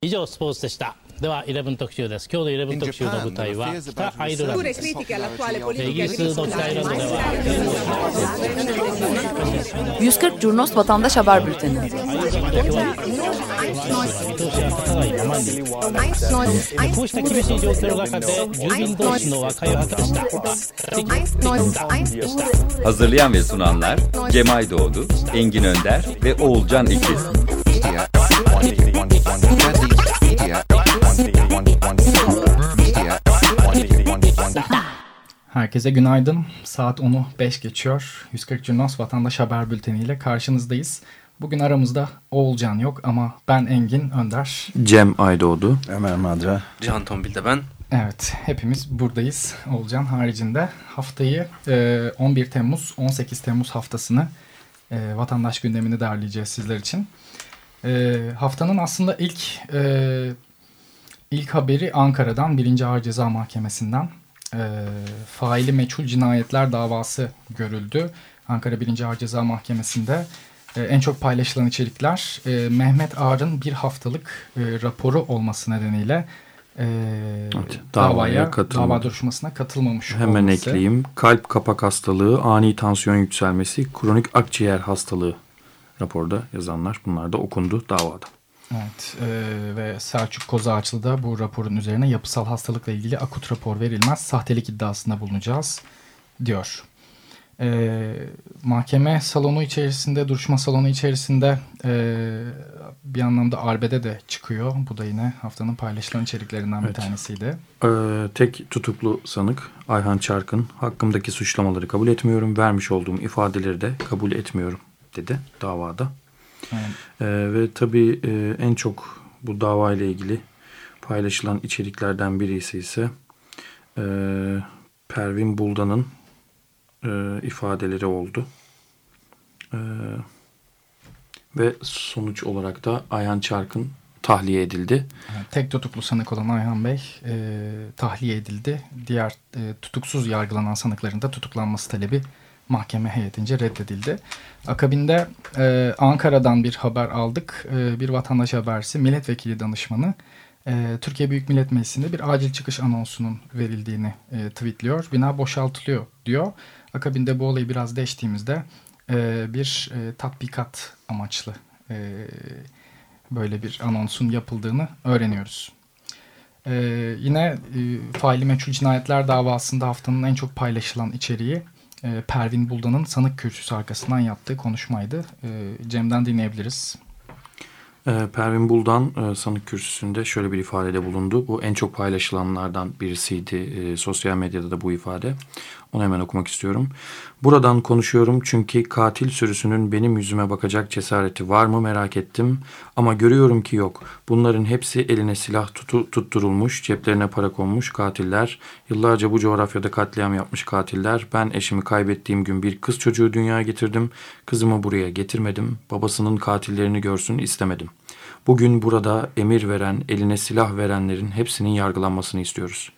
以上スポーツでしたでは11特集です今日の11特集の舞台は北アイルランドですイギリスの北アイルランドでは140 Curnos Vatandaş Haber Bülteni. こうした厳しい状況の中で住民同士の和解を果たした Hazırlayan ve sunanlar Cem Aydoğdu, Engin Önder ve Oğulcan İkiz. Herkese günaydın. Saat 10'u 5 geçiyor. 140 Curnos Vatandaş Haber Bülteni ile karşınızdayız. Bugün aramızda Oğulcan yok ama ben Engin Önder. Cem Aydoğdu. Ömer Madra. Cihan Tombil de ben. Evet, hepimiz buradayız. Oğulcan haricinde haftayı e, 11 Temmuz 18 Temmuz haftasını e, vatandaş gündemini derleyeceğiz sizler için. E, haftanın aslında ilk e, ilk haberi Ankara'dan 1. Ağır Ceza Mahkemesi'nden e, faili meçhul cinayetler davası görüldü. Ankara 1. Ağır Ceza Mahkemesi'nde e, en çok paylaşılan içerikler e, Mehmet Ağar'ın bir haftalık e, raporu olması nedeniyle e, Evet, davaya dava duruşmasına katılmamış Hemen olması. ekleyeyim. Kalp kapak hastalığı, ani tansiyon yükselmesi, kronik akciğer hastalığı raporda yazanlar bunlar da okundu davada. Evet e, ve Selçuk Kozağaçlı da bu raporun üzerine yapısal hastalıkla ilgili akut rapor verilmez sahtelik iddiasında bulunacağız diyor. E, mahkeme salonu içerisinde, duruşma salonu içerisinde e, bir anlamda arbede de çıkıyor. Bu da yine haftanın paylaşılan içeriklerinden Evet. bir tanesiydi. Ee, tek tutuklu sanık Ayhan Çarkın hakkımdaki suçlamaları kabul etmiyorum. Vermiş olduğum ifadeleri de kabul etmiyorum dedi davada. Ee, ve tabii e, en çok bu davayla ilgili paylaşılan içeriklerden birisi ise e, Pervin Buldan'ın e, ifadeleri oldu. E, ve sonuç olarak da Ayhan Çarkın tahliye edildi. Tek tutuklu sanık olan Ayhan Bey e, tahliye edildi. Diğer e, tutuksuz yargılanan sanıkların da tutuklanması talebi mahkeme heyetince reddedildi. Akabinde e, Ankara'dan bir haber aldık. E, bir vatandaş habersi milletvekili danışmanı e, Türkiye Büyük Millet Meclisi'nde bir acil çıkış anonsunun verildiğini e, tweetliyor. Bina boşaltılıyor diyor. Akabinde bu olayı biraz değiştiğimizde e, bir e, tatbikat amaçlı e, böyle bir anonsun yapıldığını öğreniyoruz. Ee, yine e, faili meçhul cinayetler davasında haftanın en çok paylaşılan içeriği e, Pervin Buldan'ın sanık kürsüsü arkasından yaptığı konuşmaydı. E, Cem'den dinleyebiliriz. Ee, Pervin Buldan e, sanık kürsüsünde şöyle bir ifadede bulundu. Bu en çok paylaşılanlardan birisiydi e, sosyal medyada da bu ifade. Onu hemen okumak istiyorum. Buradan konuşuyorum çünkü katil sürüsünün benim yüzüme bakacak cesareti var mı merak ettim. Ama görüyorum ki yok. Bunların hepsi eline silah tutu, tutturulmuş, ceplerine para konmuş katiller. Yıllarca bu coğrafyada katliam yapmış katiller. Ben eşimi kaybettiğim gün bir kız çocuğu dünyaya getirdim. Kızımı buraya getirmedim. Babasının katillerini görsün istemedim. Bugün burada emir veren, eline silah verenlerin hepsinin yargılanmasını istiyoruz.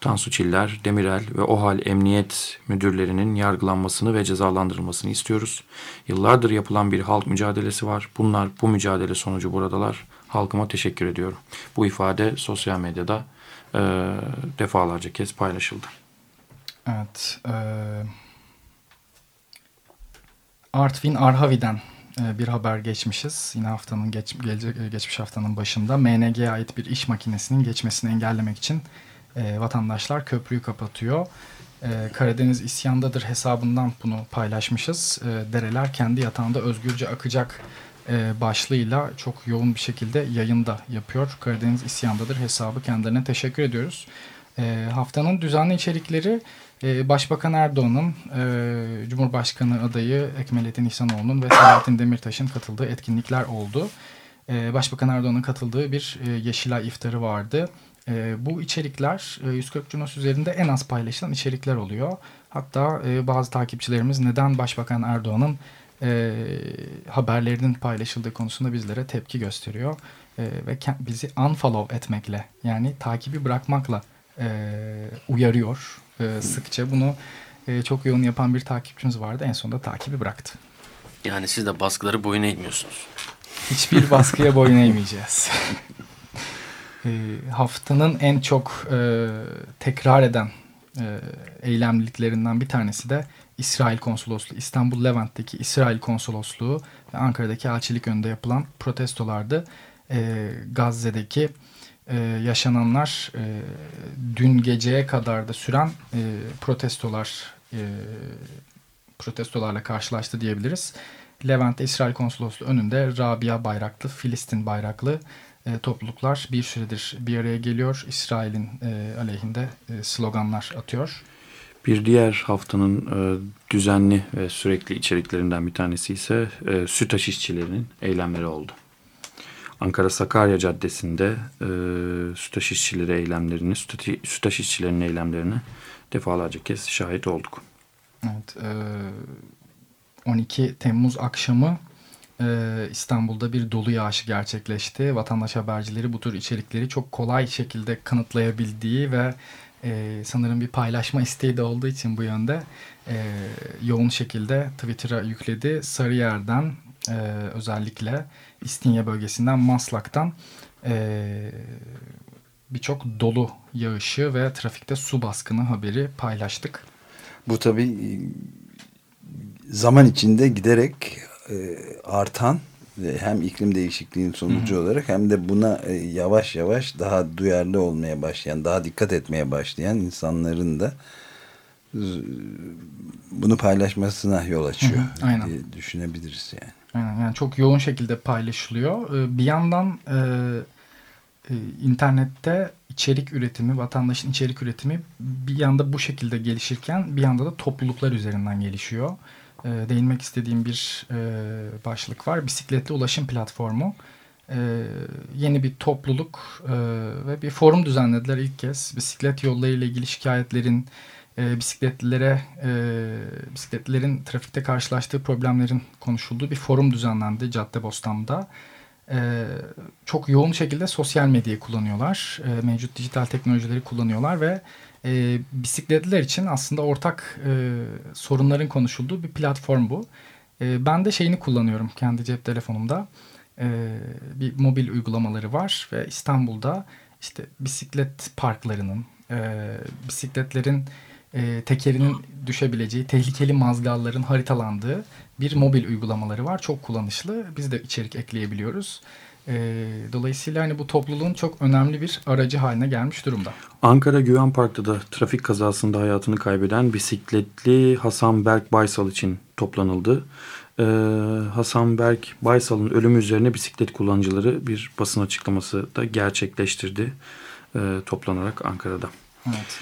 Tansu Çiller, Demirel ve OHAL Emniyet Müdürlerinin yargılanmasını ve cezalandırılmasını istiyoruz. Yıllardır yapılan bir halk mücadelesi var. Bunlar bu mücadele sonucu buradalar. Halkıma teşekkür ediyorum. Bu ifade sosyal medyada e, defalarca kez paylaşıldı. Evet. E, Artvin Arhavi'den e, bir haber geçmişiz. Yine haftanın geç, gelecek, e, geçmiş haftanın başında MNG'ye ait bir iş makinesinin geçmesini engellemek için e, vatandaşlar köprüyü kapatıyor. E, Karadeniz isyandadır hesabından bunu paylaşmışız. E, dereler kendi yatağında özgürce akacak e, başlığıyla çok yoğun bir şekilde yayında yapıyor. Karadeniz isyandadır hesabı kendilerine teşekkür ediyoruz. E, haftanın düzenli içerikleri e, Başbakan Erdoğan'ın, e, Cumhurbaşkanı adayı Ekmelettin İhsanoğlu'nun ve Selahattin Demirtaş'ın katıldığı etkinlikler oldu. E, Başbakan Erdoğan'ın katıldığı bir e, Yeşilay iftarı vardı. E, bu içerikler e, 140 Cunos üzerinde en az paylaşılan içerikler oluyor. Hatta e, bazı takipçilerimiz neden Başbakan Erdoğan'ın e, haberlerinin paylaşıldığı konusunda bizlere tepki gösteriyor. E, ve bizi unfollow etmekle yani takibi bırakmakla e, uyarıyor e, sıkça. Bunu e, çok yoğun yapan bir takipçimiz vardı. En sonunda takibi bıraktı. Yani siz de baskıları boyun eğmiyorsunuz. Hiçbir baskıya boyun eğmeyeceğiz. E, haftanın en çok e, tekrar eden e, eylemliliklerinden bir tanesi de İsrail Konsolosluğu, İstanbul Levent'teki İsrail Konsolosluğu ve Ankara'daki elçilik önünde yapılan protestolardı. E, Gazze'deki e, yaşananlar e, dün geceye kadar da süren e, protestolar e, protestolarla karşılaştı diyebiliriz. Levent'te İsrail Konsolosluğu önünde Rabia bayraklı, Filistin bayraklı e, topluluklar bir süredir bir araya geliyor. İsrail'in e, aleyhinde e, sloganlar atıyor. Bir diğer haftanın e, düzenli ve sürekli içeriklerinden bir tanesi ise e, sütaş işçilerinin eylemleri oldu. Ankara Sakarya Caddesi'nde e, sütaş işçileri eylemlerini, sütaş işçilerinin eylemlerini defalarca kez şahit olduk. Evet, e, 12 Temmuz akşamı e, İstanbul'da bir dolu yağışı gerçekleşti. Vatandaş habercileri bu tür içerikleri çok kolay şekilde kanıtlayabildiği ve e, sanırım bir paylaşma isteği de olduğu için bu yönde e, yoğun şekilde Twitter'a yükledi. Sarıyer'den e, özellikle İstinye bölgesinden Maslak'tan e, birçok dolu yağışı ve trafikte su baskını haberi paylaştık. Bu tabii zaman içinde giderek e, artan hem iklim değişikliğinin sonucu Hı -hı. olarak hem de buna e, yavaş yavaş daha duyarlı olmaya başlayan, daha dikkat etmeye başlayan insanların da bunu paylaşmasına yol açıyor Hı -hı. Aynen. diye düşünebiliriz yani. Aynen. Yani çok yoğun şekilde paylaşılıyor. Bir yandan e, e, internette içerik üretimi, vatandaşın içerik üretimi bir yanda bu şekilde gelişirken bir yanda da topluluklar üzerinden gelişiyor e, değinmek istediğim bir e, başlık var. Bisikletli ulaşım platformu. E, yeni bir topluluk e, ve bir forum düzenlediler ilk kez. Bisiklet yollarıyla ilgili şikayetlerin, e, bisikletlilere, e, bisikletlilerin trafikte karşılaştığı problemlerin konuşulduğu bir forum düzenlendi Caddebostan'da. E, çok yoğun şekilde sosyal medyayı kullanıyorlar. E, mevcut dijital teknolojileri kullanıyorlar ve e, bisikletliler için aslında ortak e, sorunların konuşulduğu bir platform bu. E, ben de şeyini kullanıyorum kendi cep telefonumda. E, bir mobil uygulamaları var ve İstanbul'da işte bisiklet parklarının, e, bisikletlerin e, tekerinin düşebileceği tehlikeli mazgalların haritalandığı bir mobil uygulamaları var. Çok kullanışlı. Biz de içerik ekleyebiliyoruz. E, dolayısıyla hani bu topluluğun çok önemli bir aracı haline gelmiş durumda. Ankara Güven Park'ta da trafik kazasında hayatını kaybeden bisikletli Hasan Berk Baysal için toplanıldı. Ee, Hasan Berk Baysal'ın ölümü üzerine bisiklet kullanıcıları bir basın açıklaması da gerçekleştirdi e, toplanarak Ankara'da. Evet.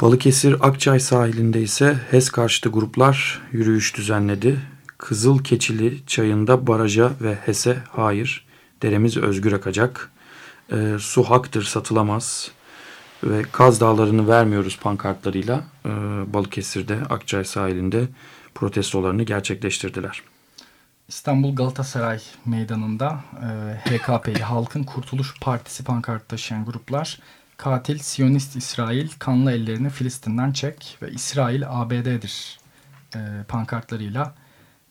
Balıkesir Akçay sahilinde ise HES karşıtı gruplar yürüyüş düzenledi. Kızıl Keçili çayında baraja ve HES'e hayır deremiz özgür akacak. E, su haktır satılamaz ve Kaz Dağları'nı vermiyoruz pankartlarıyla e, Balıkesir'de Akçay sahilinde protestolarını gerçekleştirdiler. İstanbul Galatasaray Meydanı'nda e, HKP'li Halkın Kurtuluş Partisi pankart taşıyan gruplar katil Siyonist İsrail kanlı ellerini Filistin'den çek ve İsrail ABD'dir e, pankartlarıyla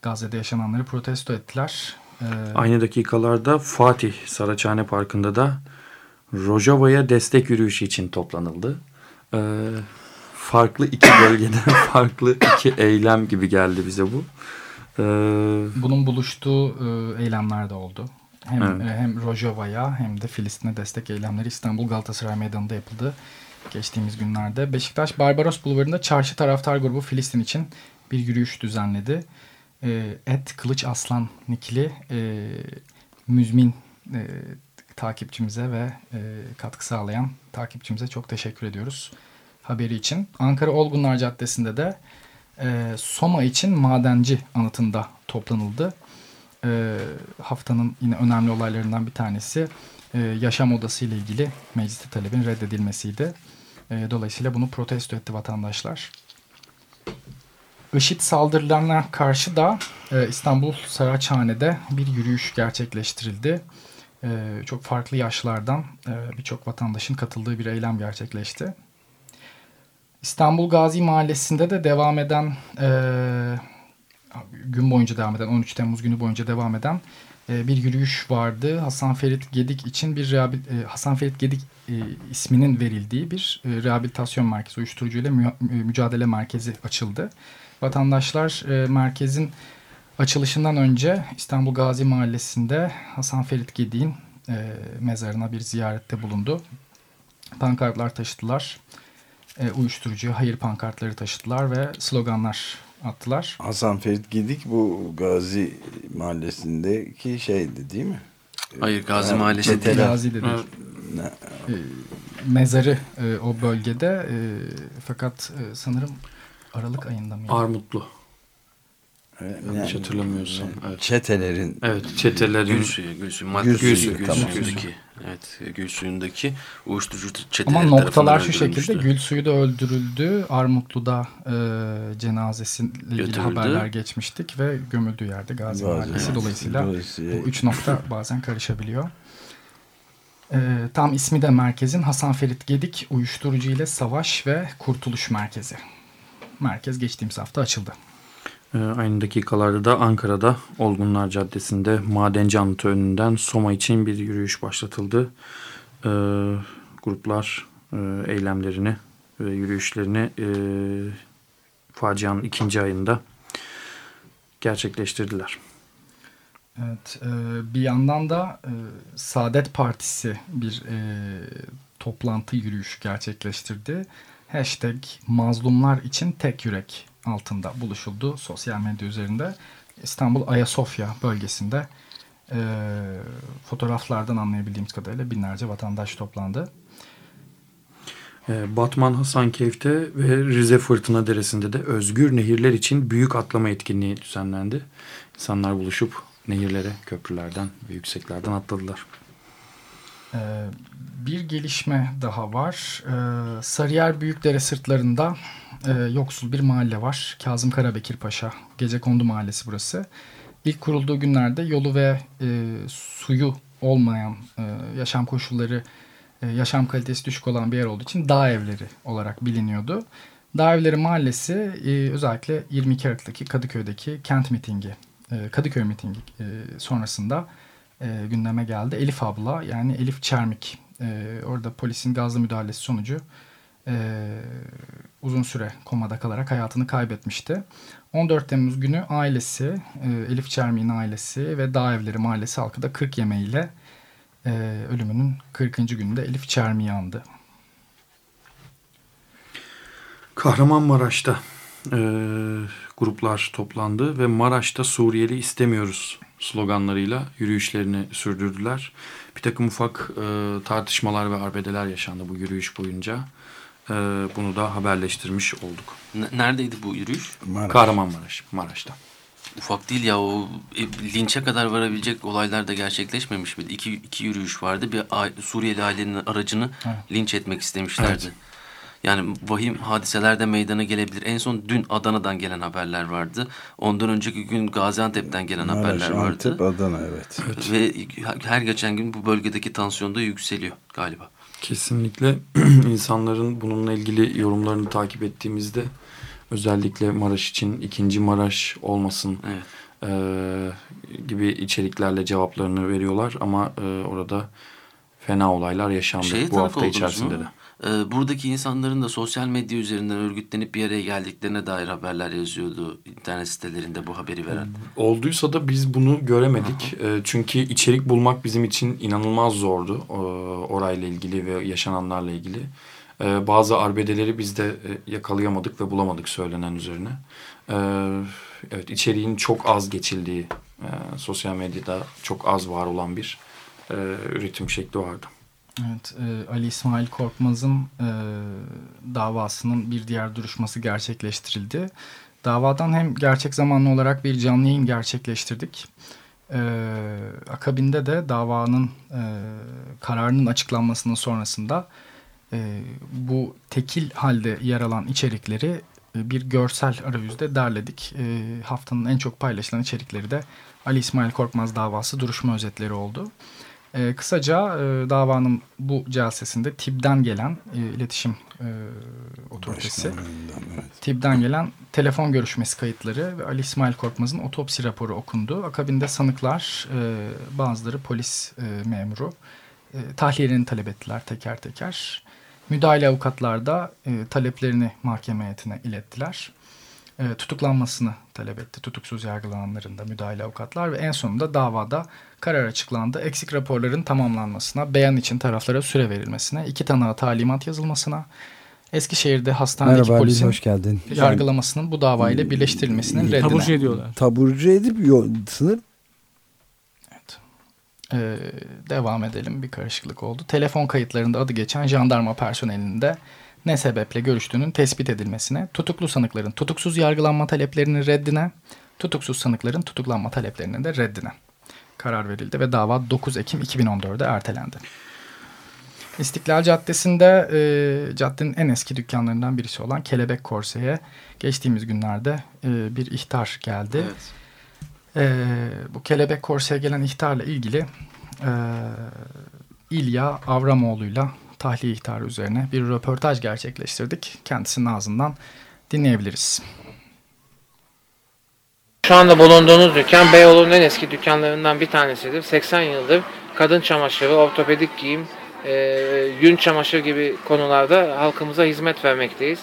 Gazze'de yaşananları protesto ettiler. Ee, Aynı dakikalarda Fatih Saraçhane Parkı'nda da Rojava'ya destek yürüyüşü için toplanıldı. Ee, farklı iki bölgeden farklı iki eylem gibi geldi bize bu. Ee, Bunun buluştuğu e, eylemler de oldu. Hem, evet. E, hem Rojava'ya hem de Filistin'e destek eylemleri İstanbul Galatasaray Meydanı'nda yapıldı geçtiğimiz günlerde. Beşiktaş Barbaros Bulvarı'nda çarşı taraftar grubu Filistin için bir yürüyüş düzenledi Et Kılıç Aslan nikli e, müzmin e, takipçimize ve e, katkı sağlayan takipçimize çok teşekkür ediyoruz haberi için. Ankara Olgunlar Caddesi'nde de e, Soma için madenci anıtında toplanıldı. E, haftanın yine önemli olaylarından bir tanesi e, yaşam odası ile ilgili mecliste talebin reddedilmesiydi. E, dolayısıyla bunu protesto etti vatandaşlar. IŞİD saldırılarına karşı da e, İstanbul Saraçhane'de bir yürüyüş gerçekleştirildi. E, çok farklı yaşlardan e, birçok vatandaşın katıldığı bir eylem gerçekleşti. İstanbul Gazi Mahallesi'nde de devam eden e, gün boyunca devam eden 13 Temmuz günü boyunca devam eden e, bir yürüyüş vardı. Hasan Ferit Gedik için bir e, Hasan Ferit Gedik e, isminin verildiği bir e, rehabilitasyon merkezi, uyuşturucuyla mü, mücadele merkezi açıldı. Vatandaşlar e, merkezin açılışından önce İstanbul Gazi Mahallesi'nde Hasan Ferit Gedik'in e, mezarına bir ziyarette bulundu. Pankartlar taşıdılar. E, uyuşturucuya hayır pankartları taşıdılar ve sloganlar attılar. Hasan Ferit Gidik bu Gazi Mahallesi'ndeki şeydi değil mi? Hayır Gazi yani, Mahallesi değil. Gazi de değil. E, mezarı e, o bölgede e, fakat e, sanırım Aralık ayında mı? Armutlu. Evet, Yanlış yani, hatırlamıyorsam. Evet. Çetelerin. Evet, çetelerin. Gül suyu, gül suyu. Gül suyu, gül suyu, gül tamam. suyundaki. Evet, gül suyundaki uyuşturucu çeteleri Ama noktalar şu şekilde gül suyu da öldürüldü. Armutlu'da e, cenazesiyle ilgili haberler geçmiştik ve gömüldüğü yerde Gazi Mahallesi. Evet. Dolayısıyla, Dolayısıyla bu üç nokta bazen karışabiliyor. E, tam ismi de merkezin Hasan Ferit Gedik Uyuşturucu ile Savaş ve Kurtuluş Merkezi. Merkez geçtiğimiz hafta açıldı. Ee, aynı dakikalarda da Ankara'da Olgunlar Caddesi'nde Madenci Anıtı önünden Soma için bir yürüyüş başlatıldı. Ee, gruplar e, eylemlerini ve yürüyüşlerini e, facianın ikinci ayında gerçekleştirdiler. Evet, e, bir yandan da e, Saadet Partisi bir e, toplantı yürüyüş gerçekleştirdi. Hashtag mazlumlar için tek yürek altında buluşuldu sosyal medya üzerinde. İstanbul Ayasofya bölgesinde e, fotoğraflardan anlayabildiğimiz kadarıyla binlerce vatandaş toplandı. E, Batman Hasankeyf'te ve Rize Fırtına Deresi'nde de özgür nehirler için büyük atlama etkinliği düzenlendi. İnsanlar buluşup nehirlere, köprülerden ve yükseklerden atladılar. Ee, bir gelişme daha var. Ee, Sarıyer Büyükdere sırtlarında e, yoksul bir mahalle var. Kazım Karabekir Paşa. Gecekondu Mahallesi burası. İlk kurulduğu günlerde yolu ve e, suyu olmayan e, yaşam koşulları, yaşam kalitesi düşük olan bir yer olduğu için dağ evleri olarak biliniyordu. Dağ Evleri Mahallesi özellikle 22 Aralık'taki Kadıköy'deki kent mitingi, Kadıköy mitingi sonrasında e, gündeme geldi. Elif abla yani Elif Çermik e, orada polisin gazlı müdahalesi sonucu e, uzun süre komada kalarak hayatını kaybetmişti. 14 Temmuz günü ailesi, e, Elif Çermik'in ailesi ve Dağ Evleri Mahallesi halkı da 40 yemeğiyle e, ölümünün 40. gününde Elif Çermik'i andı. Kahramanmaraş'ta e, gruplar toplandı ve Maraş'ta Suriyeli istemiyoruz sloganlarıyla yürüyüşlerini sürdürdüler. Bir takım ufak e, tartışmalar ve arbedeler yaşandı bu yürüyüş boyunca. E, bunu da haberleştirmiş olduk. N neredeydi bu yürüyüş? Maraş. Kahramanmaraş, Maraş'ta. Ufak değil ya o e, linçe kadar varabilecek olaylar da gerçekleşmemiş miydi? İki, iki yürüyüş vardı. Bir Suriyeli ailenin aracını evet. linç etmek istemişlerdi. Evet. Yani vahim hadiseler de meydana gelebilir. En son dün Adana'dan gelen haberler vardı. Ondan önceki gün Gaziantep'ten gelen Maraş, haberler vardı. Antep, Adana evet. evet. Ve her geçen gün bu bölgedeki tansiyon da yükseliyor galiba. Kesinlikle insanların bununla ilgili yorumlarını takip ettiğimizde özellikle Maraş için ikinci Maraş olmasın evet. e, gibi içeriklerle cevaplarını veriyorlar ama e, orada fena olaylar yaşandı Şeye bu hafta içerisinde mu? de e, buradaki insanların da sosyal medya üzerinden örgütlenip bir araya geldiklerine dair haberler yazıyordu internet sitelerinde bu haberi veren. Olduysa da biz bunu göremedik. e, çünkü içerik bulmak bizim için inanılmaz zordu e, orayla ilgili ve yaşananlarla ilgili. E, bazı arbedeleri biz de e, yakalayamadık ve bulamadık söylenen üzerine. E, evet içeriğin çok az geçildiği, e, sosyal medyada çok az var olan bir e, üretim şekli vardı. Evet, e, Ali İsmail Korkmaz'ın e, davasının bir diğer duruşması gerçekleştirildi. Davadan hem gerçek zamanlı olarak bir canlı yayın gerçekleştirdik. E, akabinde de davanın e, kararının açıklanmasının sonrasında e, bu tekil halde yer alan içerikleri e, bir görsel arayüzde derledik. E, haftanın en çok paylaşılan içerikleri de Ali İsmail Korkmaz davası duruşma özetleri oldu. E, kısaca e, davanın bu celsesinde TİB'den gelen e, iletişim e, otoritesi Evet. TİB'den gelen telefon görüşmesi kayıtları ve Ali İsmail Korkmaz'ın otopsi raporu okundu. Akabinde sanıklar, e, bazıları polis e, memuru e, tahliyelerini talep ettiler teker teker. Müdahale avukatlar da e, taleplerini mahkeme heyetine ilettiler. E, tutuklanmasını talep etti. Tutuksuz yargılananların da müdahale avukatlar ve en sonunda davada karar açıklandı. Eksik raporların tamamlanmasına, beyan için taraflara süre verilmesine, iki tanığa talimat yazılmasına, Eskişehir'de hastanedeki Merhaba, polisin hoş geldin. yargılamasının bu davayla birleştirilmesinin reddine. Taburcu ediyorlar. Taburcu edip yo, sınır Ee, devam edelim bir karışıklık oldu. Telefon kayıtlarında adı geçen jandarma personelinin de ne sebeple görüştüğünün tespit edilmesine, tutuklu sanıkların tutuksuz yargılanma taleplerinin reddine, tutuksuz sanıkların tutuklanma taleplerinin de reddine karar verildi ve dava 9 Ekim 2014'de ertelendi. İstiklal Caddesi'nde e, caddenin en eski dükkanlarından birisi olan Kelebek Korse'ye geçtiğimiz günlerde e, bir ihtar geldi. Evet. E, bu Kelebek Korse'ye gelen ihtarla ilgili e, İlya Avramoğlu'yla tahliye ihtarı üzerine bir röportaj gerçekleştirdik. Kendisinin ağzından dinleyebiliriz. Şu anda bulunduğunuz dükkan Beyoğlu'nun en eski dükkanlarından bir tanesidir. 80 yıldır kadın çamaşırı, ortopedik giyim, e, yün çamaşır gibi konularda halkımıza hizmet vermekteyiz.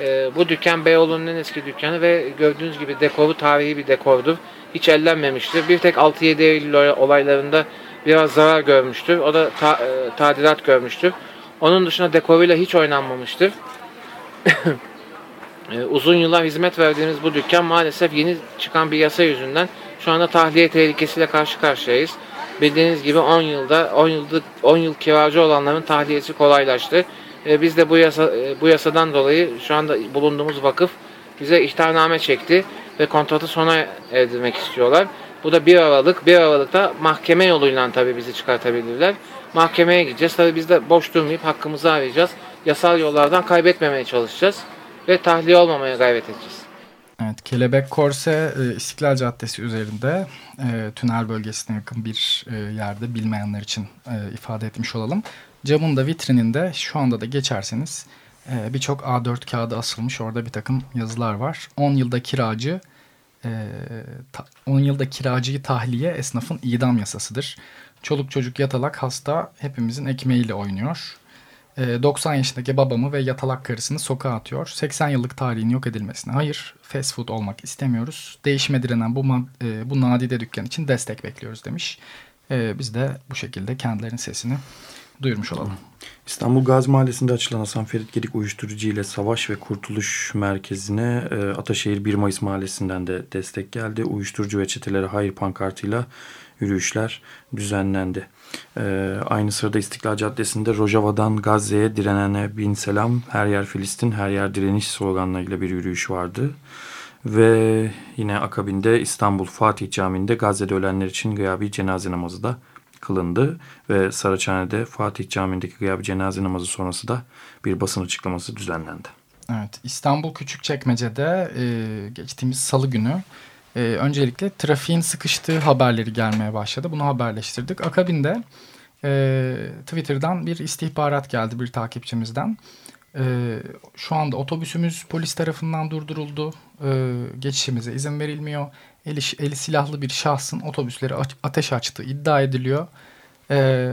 E, bu dükkan Beyoğlu'nun en eski dükkanı ve gördüğünüz gibi dekoru tarihi bir dekordur. Hiç ellenmemiştir. Bir tek 6-7 Eylül olaylarında biraz zarar görmüştür. O da ta, e, tadilat görmüştür. Onun dışında dekoruyla hiç oynanmamıştır. e, uzun yıllar hizmet verdiğimiz bu dükkan maalesef yeni çıkan bir yasa yüzünden şu anda tahliye tehlikesiyle karşı karşıyayız. Bildiğiniz gibi 10 yılda 10 yıllık 10 yıl kiracı olanların tahliyesi kolaylaştı. E, biz de bu yasa e, bu yasadan dolayı şu anda bulunduğumuz vakıf bize ihtarname çekti ve kontratı sona erdirmek istiyorlar. Bu da 1 Aralık. 1 Aralık'ta mahkeme yoluyla tabii bizi çıkartabilirler. Mahkemeye gideceğiz. Tabii biz de boş durmayıp hakkımızı arayacağız. Yasal yollardan kaybetmemeye çalışacağız. Ve tahliye olmamaya gayret edeceğiz. Evet, Kelebek Korse e, İstiklal Caddesi üzerinde e, tünel bölgesine yakın bir e, yerde bilmeyenler için e, ifade etmiş olalım. Camın da vitrininde şu anda da geçerseniz e, birçok A4 kağıdı asılmış. Orada bir takım yazılar var. 10 yılda kiracı, e, ta, 10 yılda kiracıyı tahliye esnafın idam yasasıdır. Çoluk çocuk yatalak hasta hepimizin ekmeğiyle oynuyor. 90 ee, yaşındaki babamı ve yatalak karısını sokağa atıyor. 80 yıllık tarihin yok edilmesine hayır fast food olmak istemiyoruz. Değişime direnen bu, e, bu nadide dükkan için destek bekliyoruz demiş. Ee, biz de bu şekilde kendilerinin sesini duyurmuş olalım. İstanbul Gazi Mahallesi'nde açılan Hasan Ferit Gedik Uyuşturucu ile Savaş ve Kurtuluş Merkezi'ne e, Ataşehir 1 Mayıs Mahallesi'nden de destek geldi. Uyuşturucu ve çetelere hayır pankartıyla yürüyüşler düzenlendi. Ee, aynı sırada İstiklal Caddesi'nde Rojava'dan Gazze'ye direnene bin selam, her yer Filistin, her yer direniş sloganlarıyla bir yürüyüş vardı. Ve yine akabinde İstanbul Fatih Camii'nde Gazze'de ölenler için gıyabi cenaze namazı da kılındı. Ve Saraçhane'de Fatih Camii'ndeki gıyabi cenaze namazı sonrası da bir basın açıklaması düzenlendi. Evet, İstanbul Küçükçekmece'de e, geçtiğimiz salı günü e, öncelikle trafiğin sıkıştığı haberleri gelmeye başladı. Bunu haberleştirdik. Akabinde e, Twitter'dan bir istihbarat geldi bir takipçimizden. E, şu anda otobüsümüz polis tarafından durduruldu. E, geçişimize izin verilmiyor. Eli, eli silahlı bir şahsın otobüsleri ateş açtığı iddia ediliyor. E,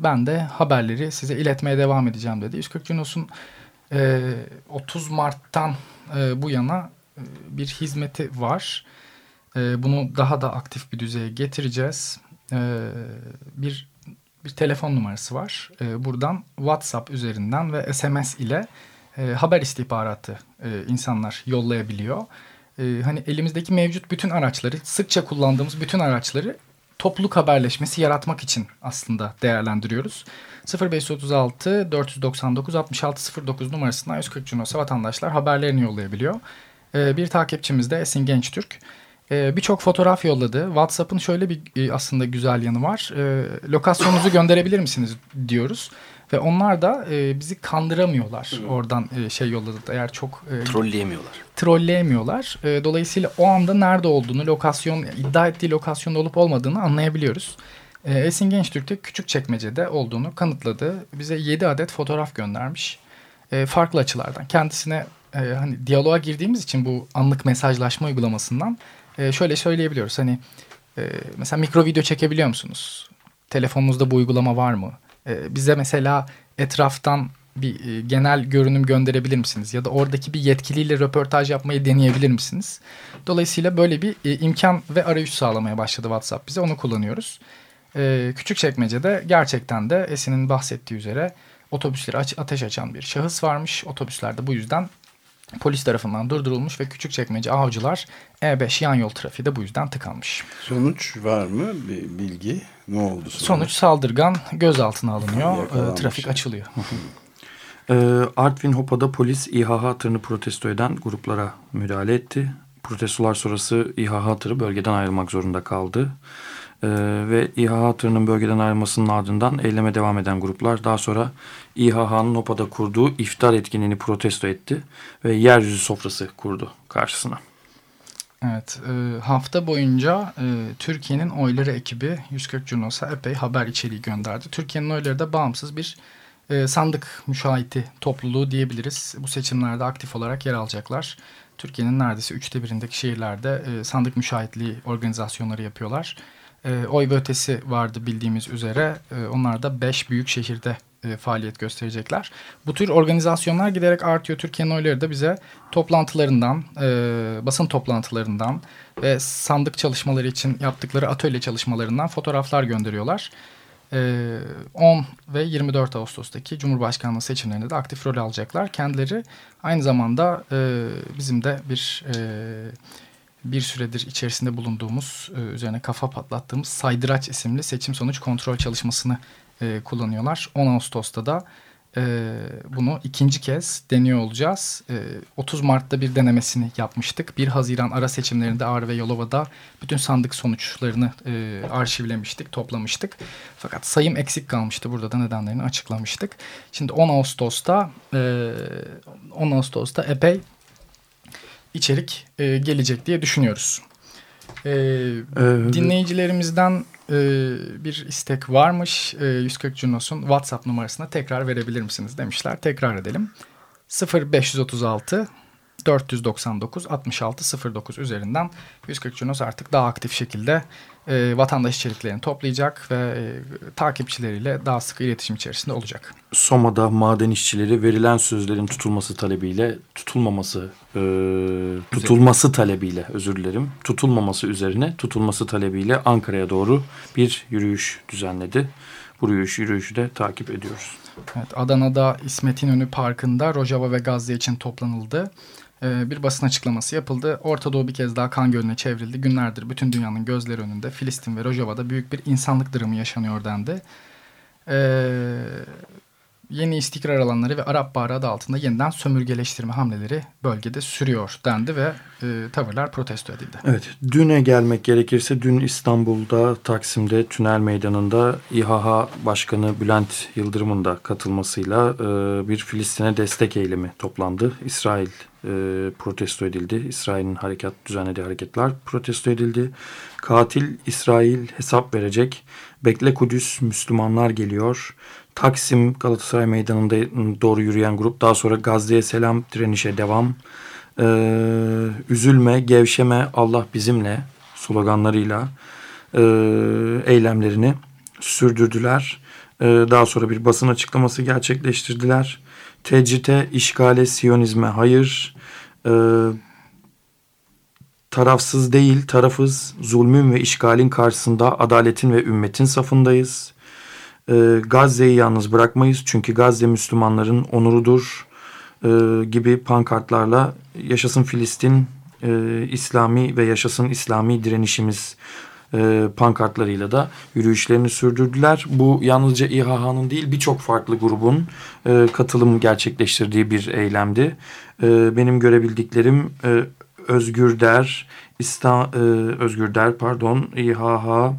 ben de haberleri size iletmeye devam edeceğim dedi. 140 Cunos'un e, 30 Mart'tan e, bu yana e, bir hizmeti var. E, bunu daha da aktif bir düzeye getireceğiz. E, bir bir telefon numarası var. E, buradan WhatsApp üzerinden ve SMS ile e, haber istihbaratı e, insanlar yollayabiliyor. Hani elimizdeki mevcut bütün araçları, sıkça kullandığımız bütün araçları topluluk haberleşmesi yaratmak için aslında değerlendiriyoruz. 0536 499 6609 numarasından 140 Cunos'a vatandaşlar haberlerini yollayabiliyor. Ee, bir takipçimiz de Esin Gençtürk. Ee, Birçok fotoğraf yolladı. WhatsApp'ın şöyle bir e, aslında güzel yanı var. Ee, lokasyonunuzu gönderebilir misiniz diyoruz. Ve onlar da e, bizi kandıramıyorlar. Hı. Oradan e, şey yolladı. Eğer çok... E, trolleyemiyorlar. Trolleyemiyorlar. E, dolayısıyla o anda nerede olduğunu, lokasyon, iddia ettiği lokasyonda olup olmadığını anlayabiliyoruz. E, Esin Gençtürk'te küçük çekmecede olduğunu kanıtladı. Bize 7 adet fotoğraf göndermiş. E, farklı açılardan. Kendisine e, hani diyaloğa girdiğimiz için bu anlık mesajlaşma uygulamasından e, şöyle söyleyebiliyoruz. Hani e, mesela mikro video çekebiliyor musunuz? Telefonunuzda bu uygulama var mı? E, bize mesela etraftan bir e, genel görünüm gönderebilir misiniz? Ya da oradaki bir yetkiliyle röportaj yapmayı deneyebilir misiniz? Dolayısıyla böyle bir e, imkan ve arayüz sağlamaya başladı WhatsApp bize. Onu kullanıyoruz. E, çekmecede gerçekten de Esin'in bahsettiği üzere otobüsleri ateş açan bir şahıs varmış. Otobüslerde bu yüzden polis tarafından durdurulmuş ve küçük çekmece avcılar E5 yan yol trafiği de bu yüzden tıkanmış. Sonuç var mı? Bir bilgi ne oldu? Sonra? Sonuç saldırgan gözaltına alınıyor. E, trafik açılıyor. e, Artvin Hopa'da polis İHH tırını protesto eden gruplara müdahale etti. Protestolar sonrası İHH tırı bölgeden ayrılmak zorunda kaldı. Ee, ve İHH tırının bölgeden ayrılmasının ardından eyleme devam eden gruplar daha sonra İHH'nın Nopa'da kurduğu iftar etkinliğini protesto etti ve yeryüzü sofrası kurdu karşısına. Evet, e, hafta boyunca e, Türkiye'nin oyları ekibi 140 Cunos'a epey haber içeriği gönderdi. Türkiye'nin oyları da bağımsız bir e, sandık müşahiti topluluğu diyebiliriz. Bu seçimlerde aktif olarak yer alacaklar. Türkiye'nin neredeyse üçte birindeki şehirlerde e, sandık müşahitliği organizasyonları yapıyorlar. E, oy ve ötesi vardı bildiğimiz üzere. E, onlar da beş büyük şehirde e, faaliyet gösterecekler. Bu tür organizasyonlar giderek artıyor. Türkiye'nin oyları da bize toplantılarından, e, basın toplantılarından ve sandık çalışmaları için yaptıkları atölye çalışmalarından fotoğraflar gönderiyorlar. 10 ve 24 Ağustos'taki Cumhurbaşkanlığı seçimlerinde de aktif rol alacaklar. Kendileri aynı zamanda bizim de bir bir süredir içerisinde bulunduğumuz, e, üzerine kafa patlattığımız Saydıraç isimli seçim sonuç kontrol çalışmasını e, kullanıyorlar. 10 Ağustos'ta da e, bunu ikinci kez deniyor olacağız. 30 Mart'ta bir denemesini yapmıştık. 1 Haziran ara seçimlerinde Ağrı ve Yolova'da bütün sandık sonuçlarını arşivlemiştik, toplamıştık. Fakat sayım eksik kalmıştı. Burada da nedenlerini açıklamıştık. Şimdi 10 Ağustos'ta 10 Ağustos'ta epey içerik e, gelecek diye düşünüyoruz. E, ee, dinleyicilerimizden e, bir istek varmış. E, 140 Cunos'un WhatsApp numarasına tekrar verebilir misiniz demişler. Tekrar edelim. 0536 499 6609 üzerinden 140 Cunos artık daha aktif şekilde e, vatandaş içeriklerini toplayacak ve e, takipçileriyle daha sık iletişim içerisinde olacak. Soma'da maden işçileri verilen sözlerin tutulması talebiyle tutulmaması e, tutulması talebiyle özür dilerim tutulmaması üzerine tutulması talebiyle Ankara'ya doğru bir yürüyüş düzenledi. Bu yürüyüş yürüyüşü de takip ediyoruz. Evet, Adana'da İsmet İnönü Parkı'nda Rojava ve Gazze için toplanıldı. Ee, bir basın açıklaması yapıldı. Orta Doğu bir kez daha kan gölüne çevrildi. Günlerdir bütün dünyanın gözleri önünde Filistin ve Rojava'da büyük bir insanlık dramı yaşanıyor dendi. Ee, yeni istikrar alanları ve Arap Baharı adı altında yeniden sömürgeleştirme hamleleri bölgede sürüyor dendi ve e, tavırlar protesto edildi. Evet, düne gelmek gerekirse dün İstanbul'da Taksim'de Tünel Meydanı'nda İHH Başkanı Bülent Yıldırım'ın da katılmasıyla e, bir Filistin'e destek eylemi toplandı. İsrail e, protesto edildi. İsrail'in harekat düzenlediği hareketler protesto edildi. Katil İsrail hesap verecek. Bekle Kudüs Müslümanlar geliyor. Taksim Galatasaray Meydanı'nda doğru yürüyen grup daha sonra Gazze'ye selam direnişe devam. Ee, üzülme, gevşeme, Allah bizimle sloganlarıyla e, eylemlerini sürdürdüler. Ee, daha sonra bir basın açıklaması gerçekleştirdiler. Tecrite, işgale, siyonizme hayır. Ee, tarafsız değil, tarafız. Zulmün ve işgalin karşısında adaletin ve ümmetin safındayız. Ee, Gazze'yi yalnız bırakmayız çünkü Gazze Müslümanların onurudur e, gibi pankartlarla yaşasın Filistin, e, İslami ve yaşasın İslami direnişimiz e, pankartlarıyla da yürüyüşlerini sürdürdüler. Bu yalnızca İHH'nın değil birçok farklı grubun e, katılım gerçekleştirdiği bir eylemdi. E, benim görebildiklerim e, Özgür Der, İsta, e, Özgür Der pardon, İHH,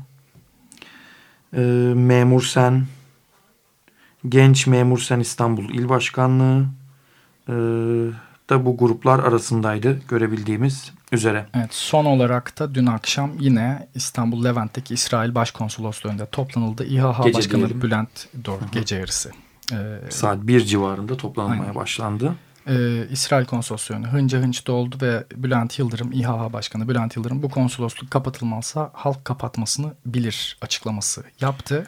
e, Memur Sen, Genç Memur Sen İstanbul İl Başkanlığı e, da bu gruplar arasındaydı görebildiğimiz üzere. Evet son olarak da dün akşam yine İstanbul Levent'teki İsrail Başkonsolosluğu'nda toplanıldı. İHH gece Başkanı diyelim. Bülent Doğru gece yarısı. Ee, Saat bir civarında toplanmaya aynen. başlandı. e, İsrail konsolosluğunu hınca hınç doldu ve Bülent Yıldırım, İHA Başkanı Bülent Yıldırım bu konsolosluk kapatılmazsa halk kapatmasını bilir açıklaması yaptı.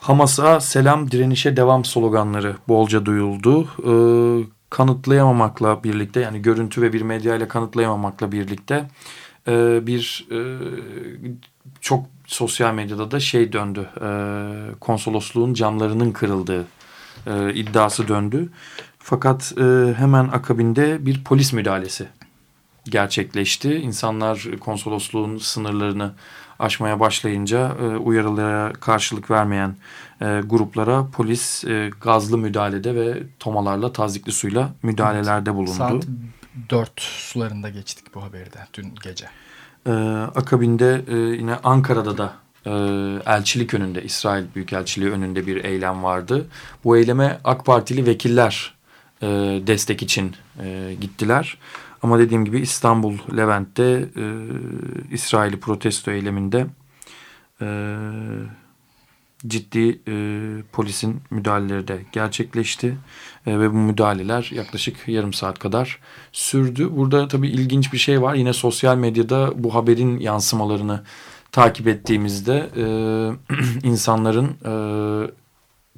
Hamas'a selam direnişe devam sloganları bolca duyuldu. Ee, kanıtlayamamakla birlikte yani görüntü ve bir medya ile kanıtlayamamakla birlikte e, bir e, çok sosyal medyada da şey döndü. E, konsolosluğun camlarının kırıldığı e, iddiası döndü. Fakat e, hemen akabinde bir polis müdahalesi gerçekleşti. İnsanlar konsolosluğun sınırlarını aşmaya başlayınca e, uyarılara karşılık vermeyen e, gruplara polis e, gazlı müdahalede ve tomalarla tazikli suyla müdahalelerde bulundu. Saat 4 sularında geçtik bu haberde dün gece. E, akabinde e, yine Ankara'da da e, elçilik önünde, İsrail Büyükelçiliği önünde bir eylem vardı. Bu eyleme AK Partili vekiller e, destek için e, gittiler. Ama dediğim gibi İstanbul Levent'te e, İsrail'i protesto eyleminde e, ciddi e, polisin müdahaleleri de gerçekleşti. E, ve bu müdahaleler yaklaşık yarım saat kadar sürdü. Burada tabii ilginç bir şey var. Yine sosyal medyada bu haberin yansımalarını takip ettiğimizde e, insanların e,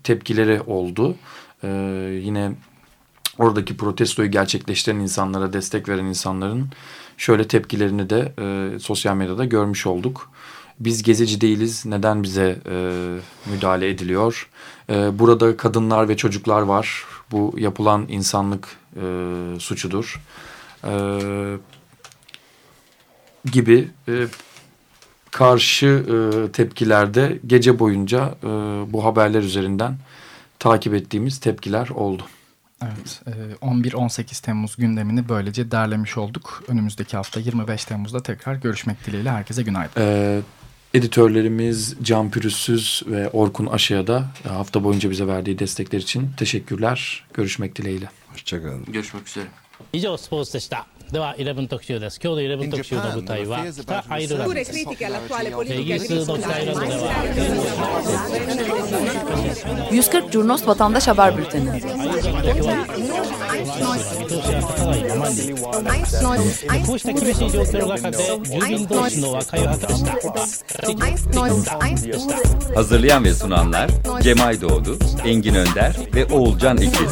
tepkileri oldu. E, yine oradaki protestoyu gerçekleştiren insanlara destek veren insanların şöyle tepkilerini de e, sosyal medyada görmüş olduk. Biz gezici değiliz. Neden bize e, müdahale ediliyor? E, burada kadınlar ve çocuklar var. Bu yapılan insanlık e, suçudur. E, gibi e, karşı e, tepkilerde gece boyunca e, bu haberler üzerinden takip ettiğimiz tepkiler oldu. Evet, 11-18 e, Temmuz gündemini böylece derlemiş olduk. Önümüzdeki hafta 25 Temmuz'da tekrar görüşmek dileğiyle herkese günaydın. Ee, editörlerimiz Can Pürüzsüz ve Orkun Aşı'ya da hafta boyunca bize verdiği destekler için teşekkürler. Görüşmek dileğiyle. Hoşçakalın. Görüşmek üzere. 以上スポーツでした では11特集です今日の11特集の舞台は北アイルランドですイギリスの北アイルランドでは140 Curnos Vatandaş Haber Bülteni Hazırlayan ve sunanlar Cemay Doğdu, Engin Önder ve Oğulcan İkiz.